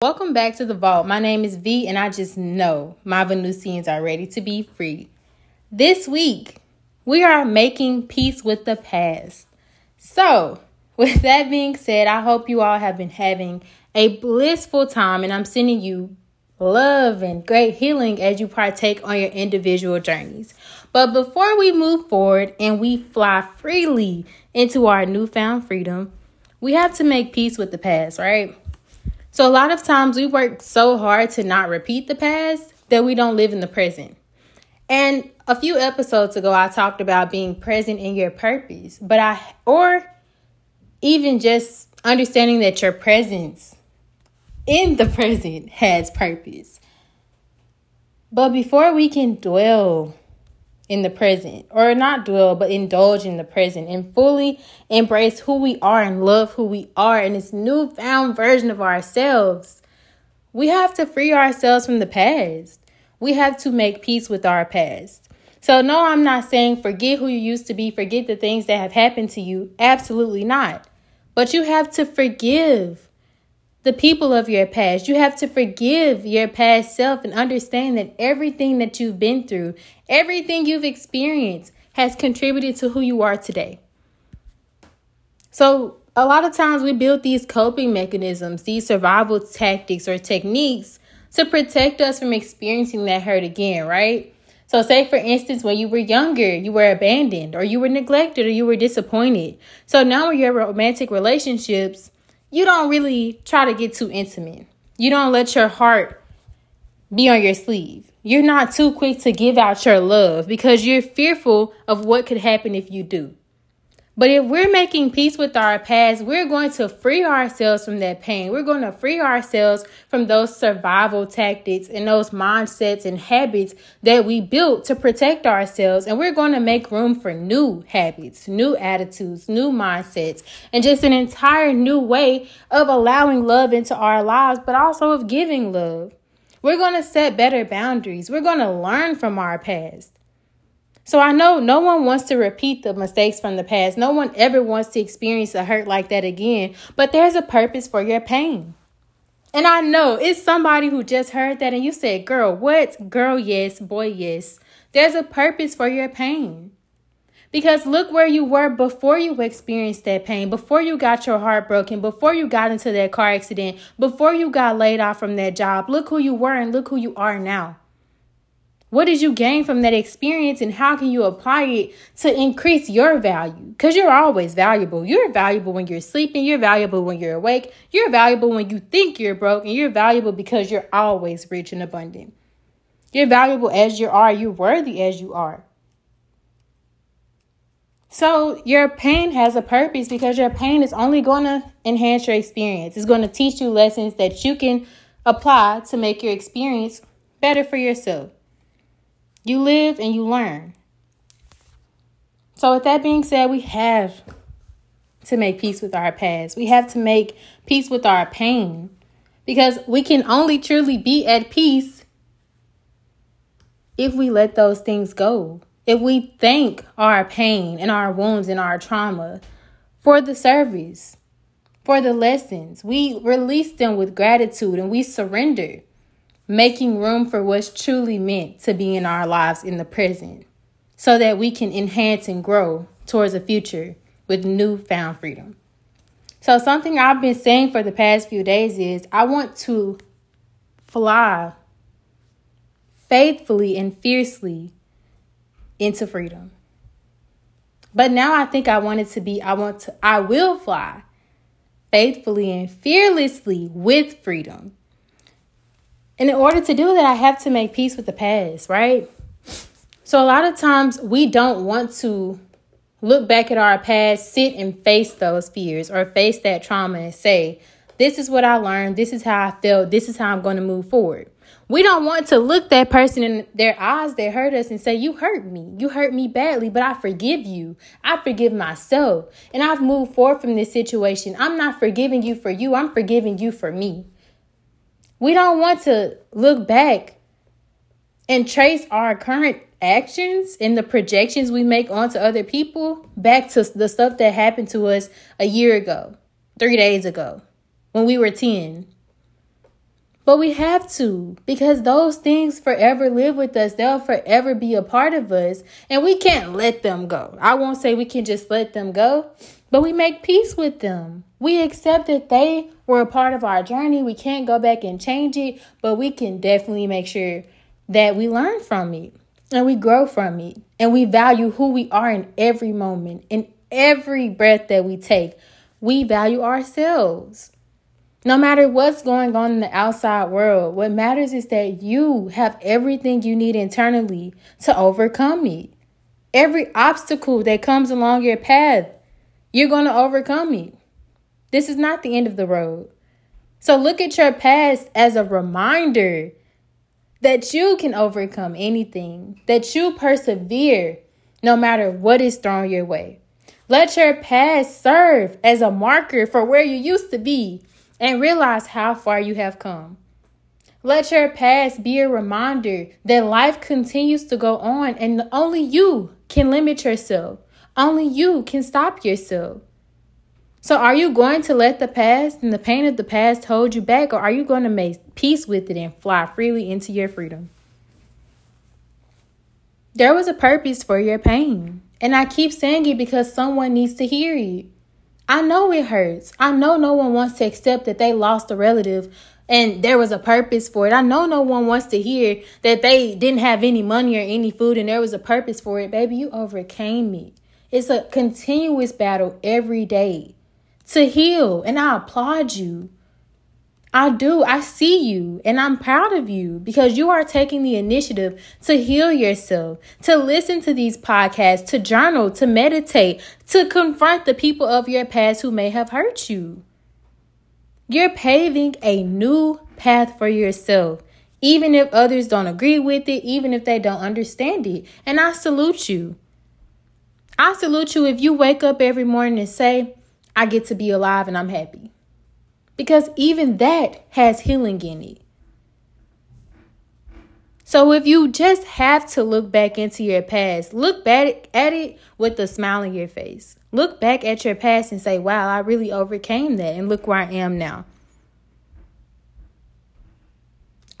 Welcome back to the vault. My name is Vee, and I just know my Venusians are ready to be free. This week, we are making peace with the past. So, with that being said, I hope you all have been having a blissful time, and I'm sending you love and great healing as you partake on your individual journeys. But before we move forward and we fly freely into our newfound freedom, we have to make peace with the past, right? So a lot of times we work so hard to not repeat the past that we don't live in the present. And a few episodes ago I talked about being present in your purpose, but I or even just understanding that your presence in the present has purpose. But before we can dwell in the present, or not dwell, but indulge in the present and fully embrace who we are and love who we are in this newfound version of ourselves. We have to free ourselves from the past. We have to make peace with our past. So, no, I'm not saying forget who you used to be, forget the things that have happened to you. Absolutely not. But you have to forgive the people of your past. You have to forgive your past self and understand that everything that you've been through, everything you've experienced, has contributed to who you are today. So, a lot of times we build these coping mechanisms, these survival tactics or techniques to protect us from experiencing that hurt again, right? So, say for instance, when you were younger, you were abandoned, or you were neglected, or you were disappointed. So now in your romantic relationships, you don't really try to get too intimate. You don't let your heart be on your sleeve. You're not too quick to give out your love because you're fearful of what could happen if you do. But if we're making peace with our past, we're going to free ourselves from that pain. We're going to free ourselves from those survival tactics and those mindsets and habits that we built to protect ourselves. And we're going to make room for new habits, new attitudes, new mindsets, and just an entire new way of allowing love into our lives, but also of giving love. We're going to set better boundaries. We're going to learn from our past. So I know no one wants to repeat the mistakes from the past. No one ever wants to experience a hurt like that again. But there's a purpose for your pain. And I know it's somebody who just heard that and you said, Girl, what? Girl, yes. Boy, yes. There's a purpose for your pain. Because look where you were before you experienced that pain, before you got your heart broken, before you got into that car accident, before you got laid off from that job. Look who you were and look who you are now. What did you gain from that experience and how can you apply it to increase your value? Because you're always valuable. You're valuable when you're sleeping, you're valuable when you're awake, you're valuable when you think you're broke, and you're valuable because you're always rich and abundant. You're valuable as you are, you're worthy as you are. So, your pain has a purpose because your pain is only going to enhance your experience. It's going to teach you lessons that you can apply to make your experience better for yourself. You live and you learn. So, with that being said, we have to make peace with our past. We have to make peace with our pain because we can only truly be at peace if we let those things go. If we thank our pain and our wounds and our trauma for the service, for the lessons, we release them with gratitude and we surrender making room for what's truly meant to be in our lives in the present so that we can enhance and grow towards a future with newfound freedom. So, something I've been saying for the past few days is I want to fly faithfully and fiercely into freedom. But now I think I want it to be I want to I will fly faithfully and fearlessly with freedom. And in order to do that, I have to make peace with the past, right? So a lot of times we don't want to look back at our past, sit and face those fears or face that trauma and say, this is what I learned, this is how I felt, this is how I'm going to move forward. We don't want to look that person in their eyes that hurt us and say, You hurt me. You hurt me badly, but I forgive you. I forgive myself. And I've moved forward from this situation. I'm not forgiving you for you, I'm forgiving you for me. We don't want to look back and trace our current actions and the projections we make onto other people back to the stuff that happened to us a year ago, three days ago, when we were 10. But we have to because those things forever live with us. They'll forever be a part of us. And we can't let them go. I won't say we can just let them go, but we make peace with them. We accept that they were a part of our journey. We can't go back and change it, but we can definitely make sure that we learn from it and we grow from it and we value who we are in every moment, in every breath that we take. We value ourselves. No matter what's going on in the outside world, what matters is that you have everything you need internally to overcome it. Every obstacle that comes along your path, you're going to overcome it. This is not the end of the road. So look at your past as a reminder that you can overcome anything, that you persevere no matter what is thrown your way. Let your past serve as a marker for where you used to be and realize how far you have come. Let your past be a reminder that life continues to go on and only you can limit yourself. Only you can stop yourself. So, are you going to let the past and the pain of the past hold you back, or are you going to make peace with it and fly freely into your freedom? There was a purpose for your pain. And I keep saying it because someone needs to hear it. I know it hurts. I know no one wants to accept that they lost a relative and there was a purpose for it. I know no one wants to hear that they didn't have any money or any food and there was a purpose for it. Baby, you overcame it. It's a continuous battle every day to heal, and I applaud you. I do. I see you and I'm proud of you because you are taking the initiative to heal yourself, to listen to these podcasts, to journal, to meditate, to confront the people of your past who may have hurt you. You're paving a new path for yourself, even if others don't agree with it, even if they don't understand it. And I salute you. I salute you if you wake up every morning and say, I get to be alive and I'm happy. Because even that has healing in it. So if you just have to look back into your past, look back at it with a smile on your face. Look back at your past and say, wow, I really overcame that. And look where I am now.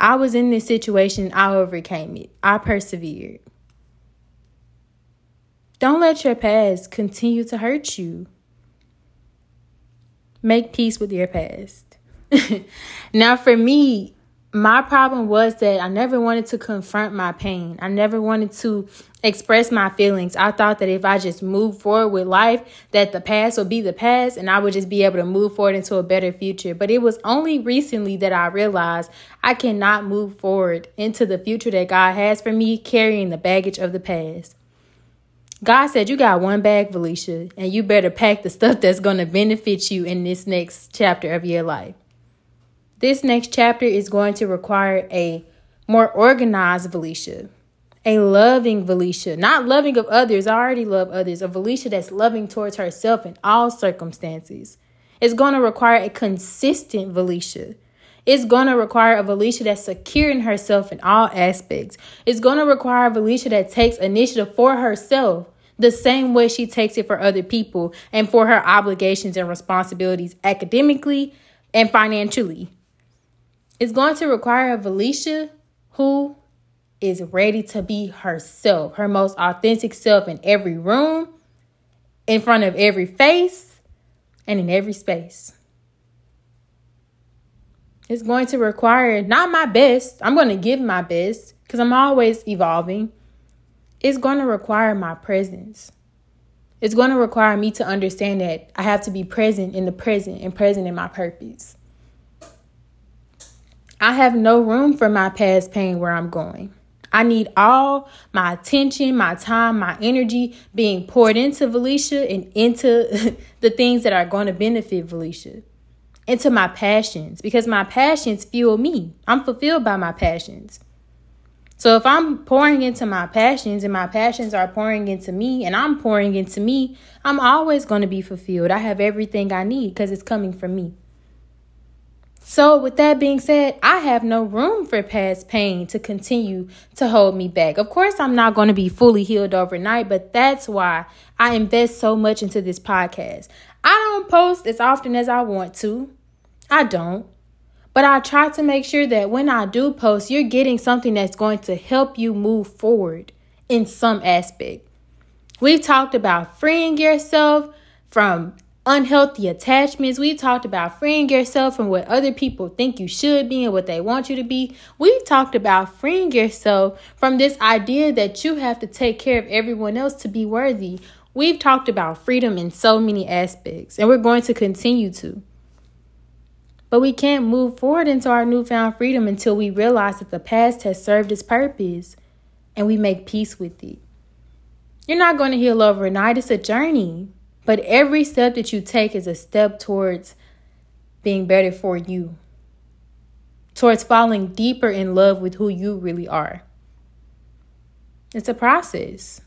I was in this situation, I overcame it. I persevered. Don't let your past continue to hurt you. Make peace with your past. now, for me, my problem was that I never wanted to confront my pain. I never wanted to express my feelings. I thought that if I just moved forward with life, that the past would be the past and I would just be able to move forward into a better future. But it was only recently that I realized I cannot move forward into the future that God has for me carrying the baggage of the past. God said, You got one bag, Felicia, and you better pack the stuff that's going to benefit you in this next chapter of your life. This next chapter is going to require a more organized Felicia, a loving Felicia, not loving of others. I already love others. A Felicia that's loving towards herself in all circumstances. It's going to require a consistent Felicia. It's going to require a Felicia that's secure in herself in all aspects. It's going to require a Felicia that takes initiative for herself the same way she takes it for other people and for her obligations and responsibilities academically and financially. It's going to require a Felicia who is ready to be herself, her most authentic self in every room, in front of every face, and in every space. It's going to require not my best. I'm going to give my best because I'm always evolving. It's going to require my presence. It's going to require me to understand that I have to be present in the present and present in my purpose. I have no room for my past pain where I'm going. I need all my attention, my time, my energy being poured into Felicia and into the things that are going to benefit Felicia into my passions because my passions fuel me. I'm fulfilled by my passions. So if I'm pouring into my passions and my passions are pouring into me and I'm pouring into me, I'm always going to be fulfilled. I have everything I need because it's coming from me. So, with that being said, I have no room for past pain to continue to hold me back. Of course, I'm not going to be fully healed overnight, but that's why I invest so much into this podcast. I don't post as often as I want to. I don't. But I try to make sure that when I do post, you're getting something that's going to help you move forward in some aspect. We've talked about freeing yourself from unhealthy attachments. We've talked about freeing yourself from what other people think you should be and what they want you to be. We've talked about freeing yourself from this idea that you have to take care of everyone else to be worthy. We've talked about freedom in so many aspects, and we're going to continue to. But we can't move forward into our newfound freedom until we realize that the past has served its purpose and we make peace with it. You're not going to heal overnight, it's a journey. But every step that you take is a step towards being better for you, towards falling deeper in love with who you really are. It's a process.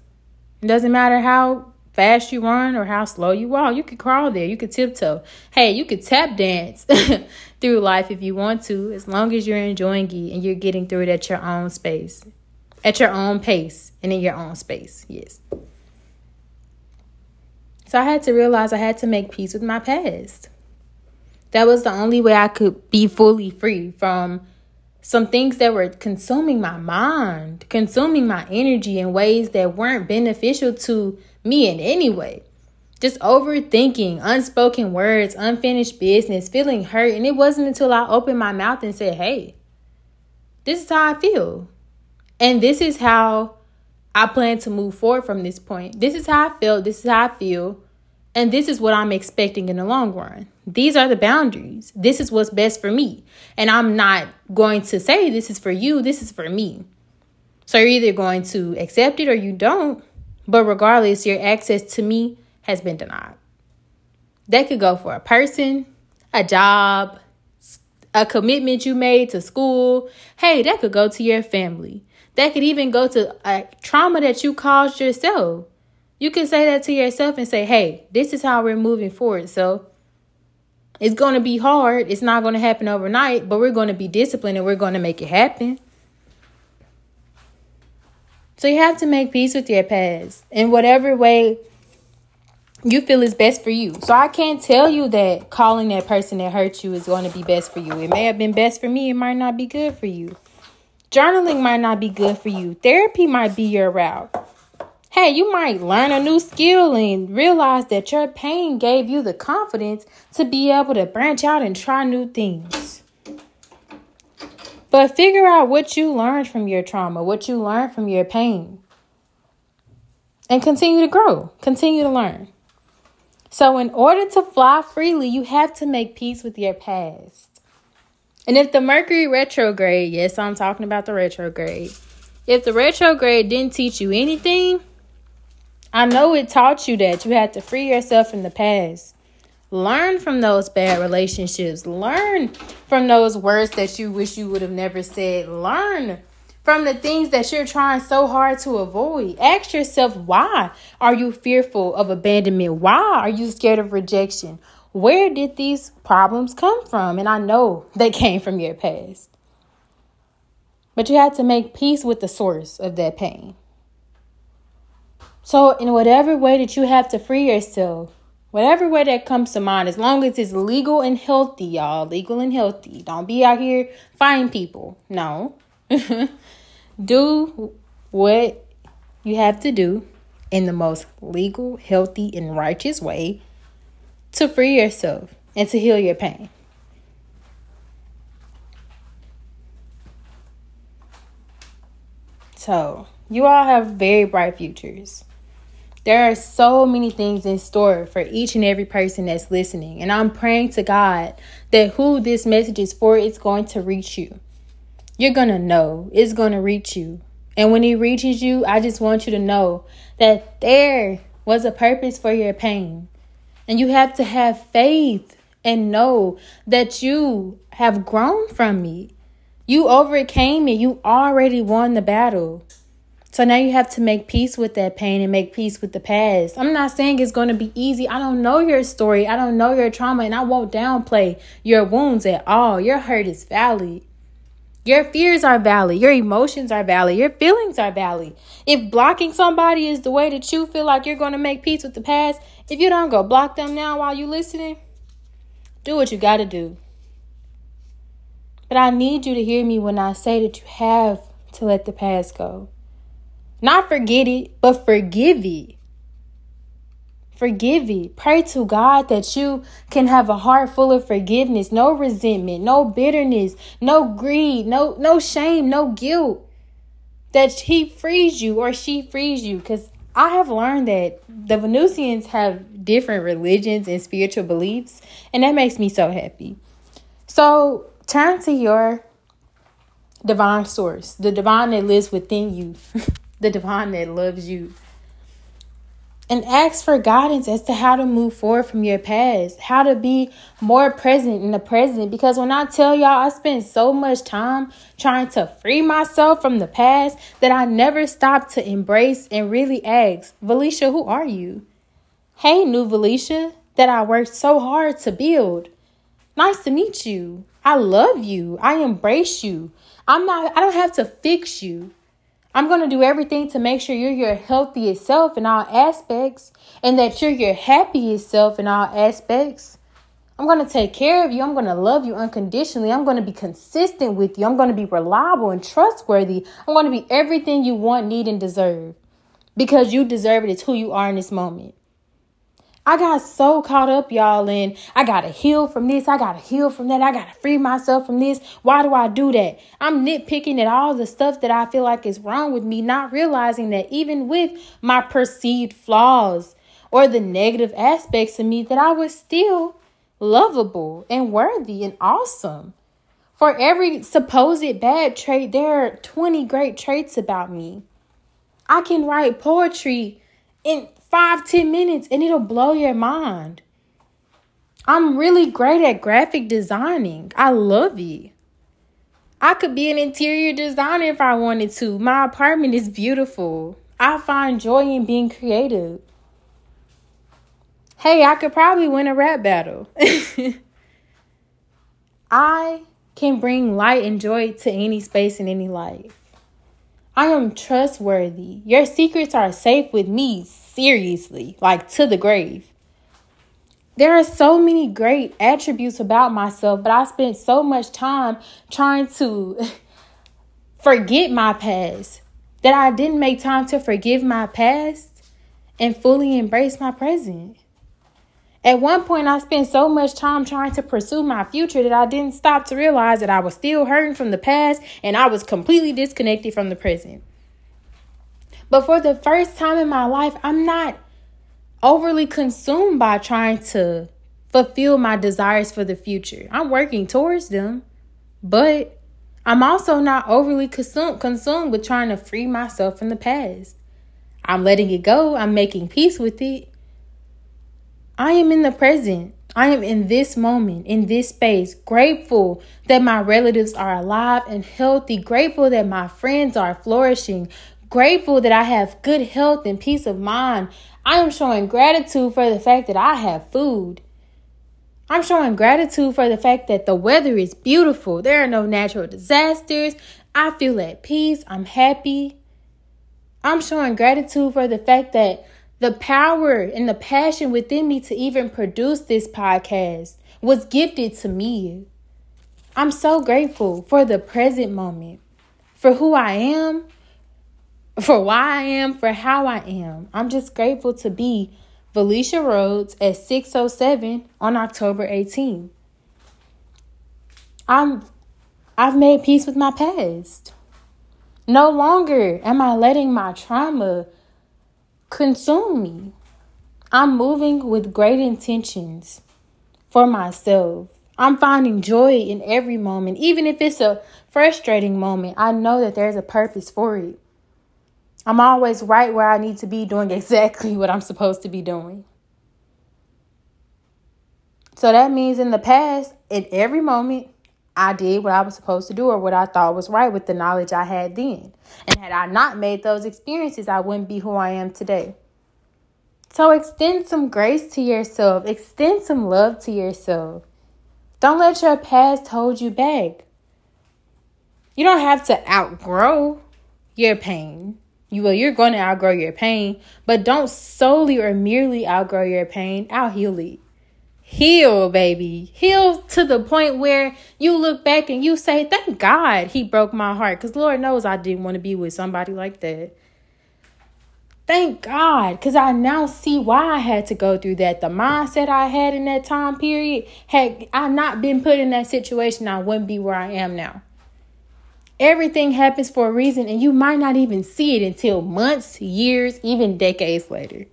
It doesn't matter how fast you run or how slow you walk. You could crawl there. You could tiptoe. Hey, you could tap dance through life if you want to, as long as you're enjoying it and you're getting through it at your own space, at your own pace, and in your own space. Yes. So I had to realize I had to make peace with my past. That was the only way I could be fully free from some things that were consuming my mind, consuming my energy in ways that weren't beneficial to me in any way. Just overthinking, unspoken words, unfinished business, feeling hurt. And it wasn't until I opened my mouth and said, hey, this is how I feel. And this is how I plan to move forward from this point. This is how I feel. This is how I feel. And this is what I'm expecting in the long run. These are the boundaries. This is what's best for me. And I'm not going to say this is for you, this is for me. So you're either going to accept it or you don't. But regardless, your access to me has been denied. That could go for a person, a job, a commitment you made to school. Hey, that could go to your family. That could even go to a trauma that you caused yourself. You can say that to yourself and say, hey, this is how we're moving forward. So it's going to be hard. It's not going to happen overnight, but we're going to be disciplined and we're going to make it happen. So you have to make peace with your past in whatever way you feel is best for you. So I can't tell you that calling that person that hurt you is going to be best for you. It may have been best for me, it might not be good for you. Journaling might not be good for you. Therapy might be your route. Hey, you might learn a new skill and realize that your pain gave you the confidence to be able to branch out and try new things. But figure out what you learned from your trauma, what you learned from your pain, and continue to grow, continue to learn. So, in order to fly freely, you have to make peace with your past. And if the Mercury retrograde, yes, I'm talking about the retrograde, if the retrograde didn't teach you anything, I know it taught you that you had to free yourself from the past. Learn from those bad relationships. Learn from those words that you wish you would have never said. Learn from the things that you're trying so hard to avoid. Ask yourself, why are you fearful of abandonment? Why are you scared of rejection? Where did these problems come from? And I know they came from your past. But you had to make peace with the source of that pain. So, in whatever way that you have to free yourself, Whatever way that comes to mind, as long as it's legal and healthy, y'all. Legal and healthy. Don't be out here fighting people. No. do what you have to do in the most legal, healthy, and righteous way to free yourself and to heal your pain. So, you all have very bright futures. There are so many things in store for each and every person that's listening. And I'm praying to God that who this message is for, it's going to reach you. You're going to know it's going to reach you. And when it reaches you, I just want you to know that there was a purpose for your pain. And you have to have faith and know that you have grown from it. You overcame it. You already won the battle. So now you have to make peace with that pain and make peace with the past. I'm not saying it's going to be easy. I don't know your story. I don't know your trauma, and I won't downplay your wounds at all. Your hurt is valid. Your fears are valid. Your emotions are valid. Your feelings are valid. If blocking somebody is the way that you feel like you're going to make peace with the past, if you don't go block them now while you're listening, do what you got to do. But I need you to hear me when I say that you have to let the past go. Not forget it, but forgive it. Forgive it. Pray to God that you can have a heart full of forgiveness, no resentment, no bitterness, no greed, no no shame, no guilt. That he frees you or she frees you cuz I have learned that the Venusians have different religions and spiritual beliefs, and that makes me so happy. So, turn to your divine source, the divine that lives within you, the divine that loves you and ask for guidance as to how to move forward from your past, how to be more present in the present. Because when I tell y'all, I spent so much time trying to free myself from the past that I never stopped to embrace and really ask, Valicia, who are you? Hey, new Valicia, that I worked so hard to build. Nice to meet you. I love you. I embrace you. I'm not, I don't have to fix you. I'm going to do everything to make sure you're your healthiest self in all aspects and that you're your happiest self in all aspects. I'm going to take care of you. I'm going to love you unconditionally. I'm going to be consistent with you. I'm going to be reliable and trustworthy. I'm going to be everything you want, need, and deserve because you deserve it. It's who you are in this moment. I got so caught up, y'all, and I gotta heal from this. I gotta heal from that. I gotta free myself from this. Why do I do that? I'm nitpicking at all the stuff that I feel like is wrong with me, not realizing that even with my perceived flaws or the negative aspects of me, that I was still lovable and worthy and awesome. For every supposed bad trait, there are 20 great traits about me. I can write poetry in five, ten minutes and it'll blow your mind. I'm really great at graphic designing. I love it. I could be an interior designer if I wanted to. My apartment is beautiful. I find joy in being creative. Hey, I could probably win a rap battle. I can bring light and joy to any space in any life. I am trustworthy. Your secrets are safe with me seriously, like to the grave. There are so many great attributes about myself, but I spent so much time trying to forget my past that I didn't make time to forgive my past and fully embrace my present. At one point, I spent so much time trying to pursue my future that I didn't stop to realize that I was still hurting from the past and I was completely disconnected from the present. But for the first time in my life, I'm not overly consumed by trying to fulfill my desires for the future. I'm working towards them, but I'm also not overly consumed, consumed with trying to free myself from the past. I'm letting it go, I'm making peace with it. I am in the present. I am in this moment, in this space, grateful that my relatives are alive and healthy, grateful that my friends are flourishing, grateful that I have good health and peace of mind. I am showing gratitude for the fact that I have food. I'm showing gratitude for the fact that the weather is beautiful. There are no natural disasters. I feel at peace. I'm happy. I'm showing gratitude for the fact that the power and the passion within me to even produce this podcast was gifted to me. I'm so grateful for the present moment, for who I am, for why I am, for how I am. I'm just grateful to be Felicia Rhodes at 607 on October 18. I'm I've made peace with my past. No longer am I letting my trauma consume me. I'm moving with great intentions for myself. I'm finding joy in every moment, even if it's a frustrating moment. I know that there's a purpose for it. I'm always right where I need to be doing exactly what I'm supposed to be doing. So that means in the past, at every moment, I did what I was supposed to do or what I thought was right with the knowledge I had then. And had I not made those experiences, I wouldn't be who I am today. So extend some grace to yourself, extend some love to yourself. Don't let your past hold you back. You don't have to outgrow your pain. You will you're going to outgrow your pain, but don't solely or merely outgrow your pain. Out heal it. heal, baby. Heal to the point where you look back and you say, Thank God he broke my heart. Because Lord knows I didn't want to be with somebody like that. Thank God. Because I now see why I had to go through that. The mindset I had in that time period, had I not been put in that situation, I wouldn't be where I am now. Everything happens for a reason, and you might not even see it until months, years, even decades later.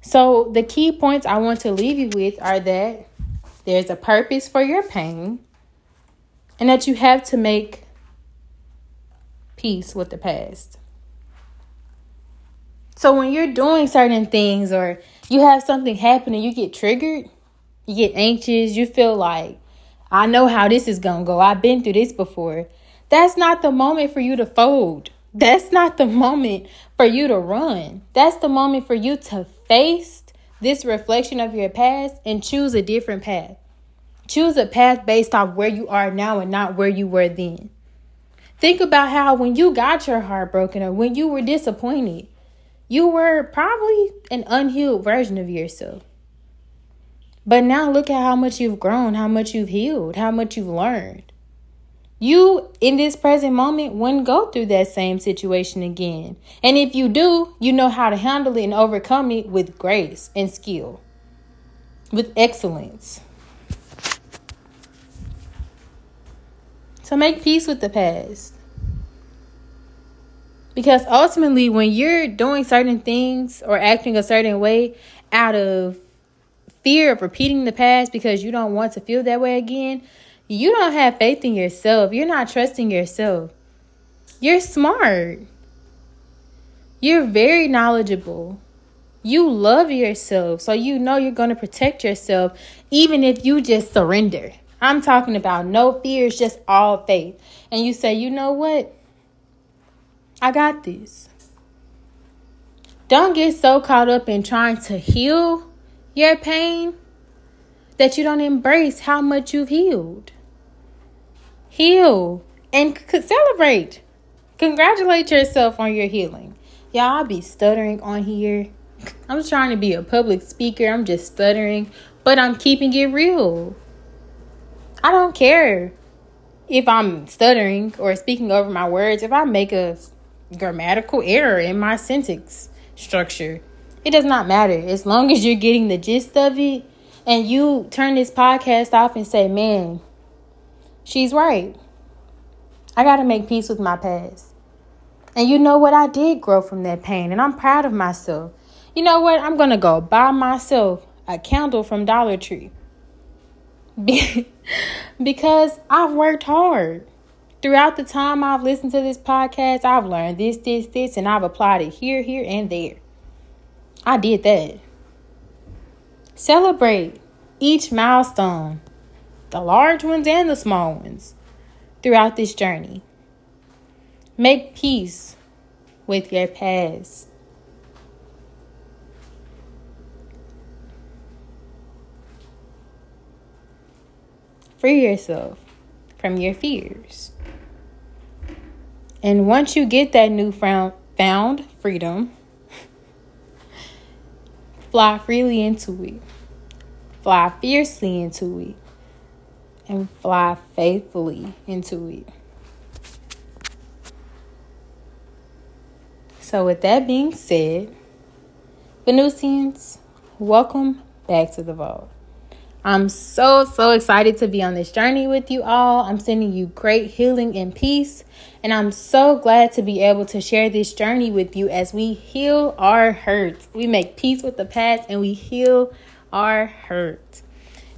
So, the key points I want to leave you with are that there's a purpose for your pain, and that you have to make peace with the past. So, when you're doing certain things or you have something happen and you get triggered, you get anxious, you feel like, I know how this is going to go. I've been through this before. That's not the moment for you to fold. That's not the moment for you to run. That's the moment for you to face this reflection of your past and choose a different path. Choose a path based off where you are now and not where you were then. Think about how when you got your heart broken or when you were disappointed, you were probably an unhealed version of yourself. But now look at how much you've grown, how much you've healed, how much you've learned. You, in this present moment, wouldn't go through that same situation again. And if you do, you know how to handle it and overcome it with grace and skill, with excellence. So make peace with the past. Because ultimately, when you're doing certain things or acting a certain way out of fear of repeating the past because you don't want to feel that way again, you don't have faith in yourself. You're not trusting yourself. You're smart. You're very knowledgeable. You love yourself. So you know you're going to protect yourself even if you just surrender. I'm talking about no fears, just all faith. And you say, you know what? I got this. Don't get so caught up in trying to heal your pain that you don't embrace how much you've healed. Heal and celebrate. Congratulate yourself on your healing. Y'all, I be stuttering on here. I'm trying to be a public speaker. I'm just stuttering, but I'm keeping it real. I don't care if I'm stuttering or speaking over my words, if I make a grammatical error in my sentence structure. It does not matter. As long as you're getting the gist of it and you turn this podcast off and say, man, she's right. I got to make peace with my past. And you know what? I did grow from that pain and I'm proud of myself. You know what? I'm going to go buy myself a candle from Dollar Tree because I've worked hard. Throughout the time I've listened to this podcast, I've learned this, this, this, and I've applied it here, here, and there. I did that. Celebrate each milestone, the large ones and the small ones, throughout this journey. Make peace with your past. Free yourself from your fears. And once you get that newfound found freedom, fly freely into it, fly fiercely into it, and fly faithfully into it. So, with that being said, Venusians, welcome back to the vault. I'm so, so excited to be on this journey with you all. I'm sending you great healing and peace. And I'm so glad to be able to share this journey with you as we heal our hurts. We make peace with the past and we heal our hurt.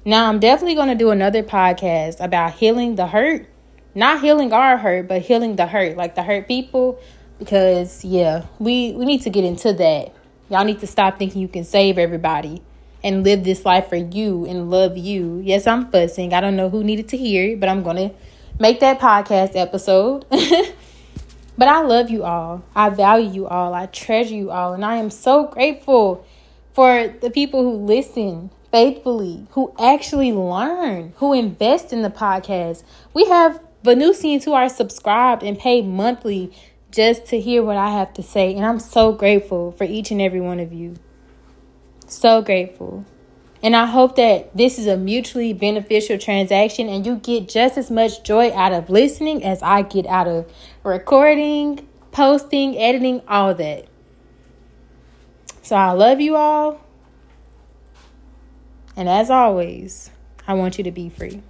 Now, I'm definitely going to do another podcast about healing the hurt. Not healing our hurt, but healing the hurt, like the hurt people. Because, yeah, we, we need to get into that. Y'all need to stop thinking you can save everybody and live this life for you and love you. Yes, I'm fussing. I don't know who needed to hear it, but I'm going to make that podcast episode. but I love you all. I value you all. I treasure you all. And I am so grateful for the people who listen faithfully, who actually learn, who invest in the podcast. We have Venusians who are subscribed and pay monthly just to hear what I have to say. And I'm so grateful for each and every one of you. So grateful. And I hope that this is a mutually beneficial transaction and you get just as much joy out of listening as I get out of recording, posting, editing, all that. So I love you all. And as always, I want you to be free.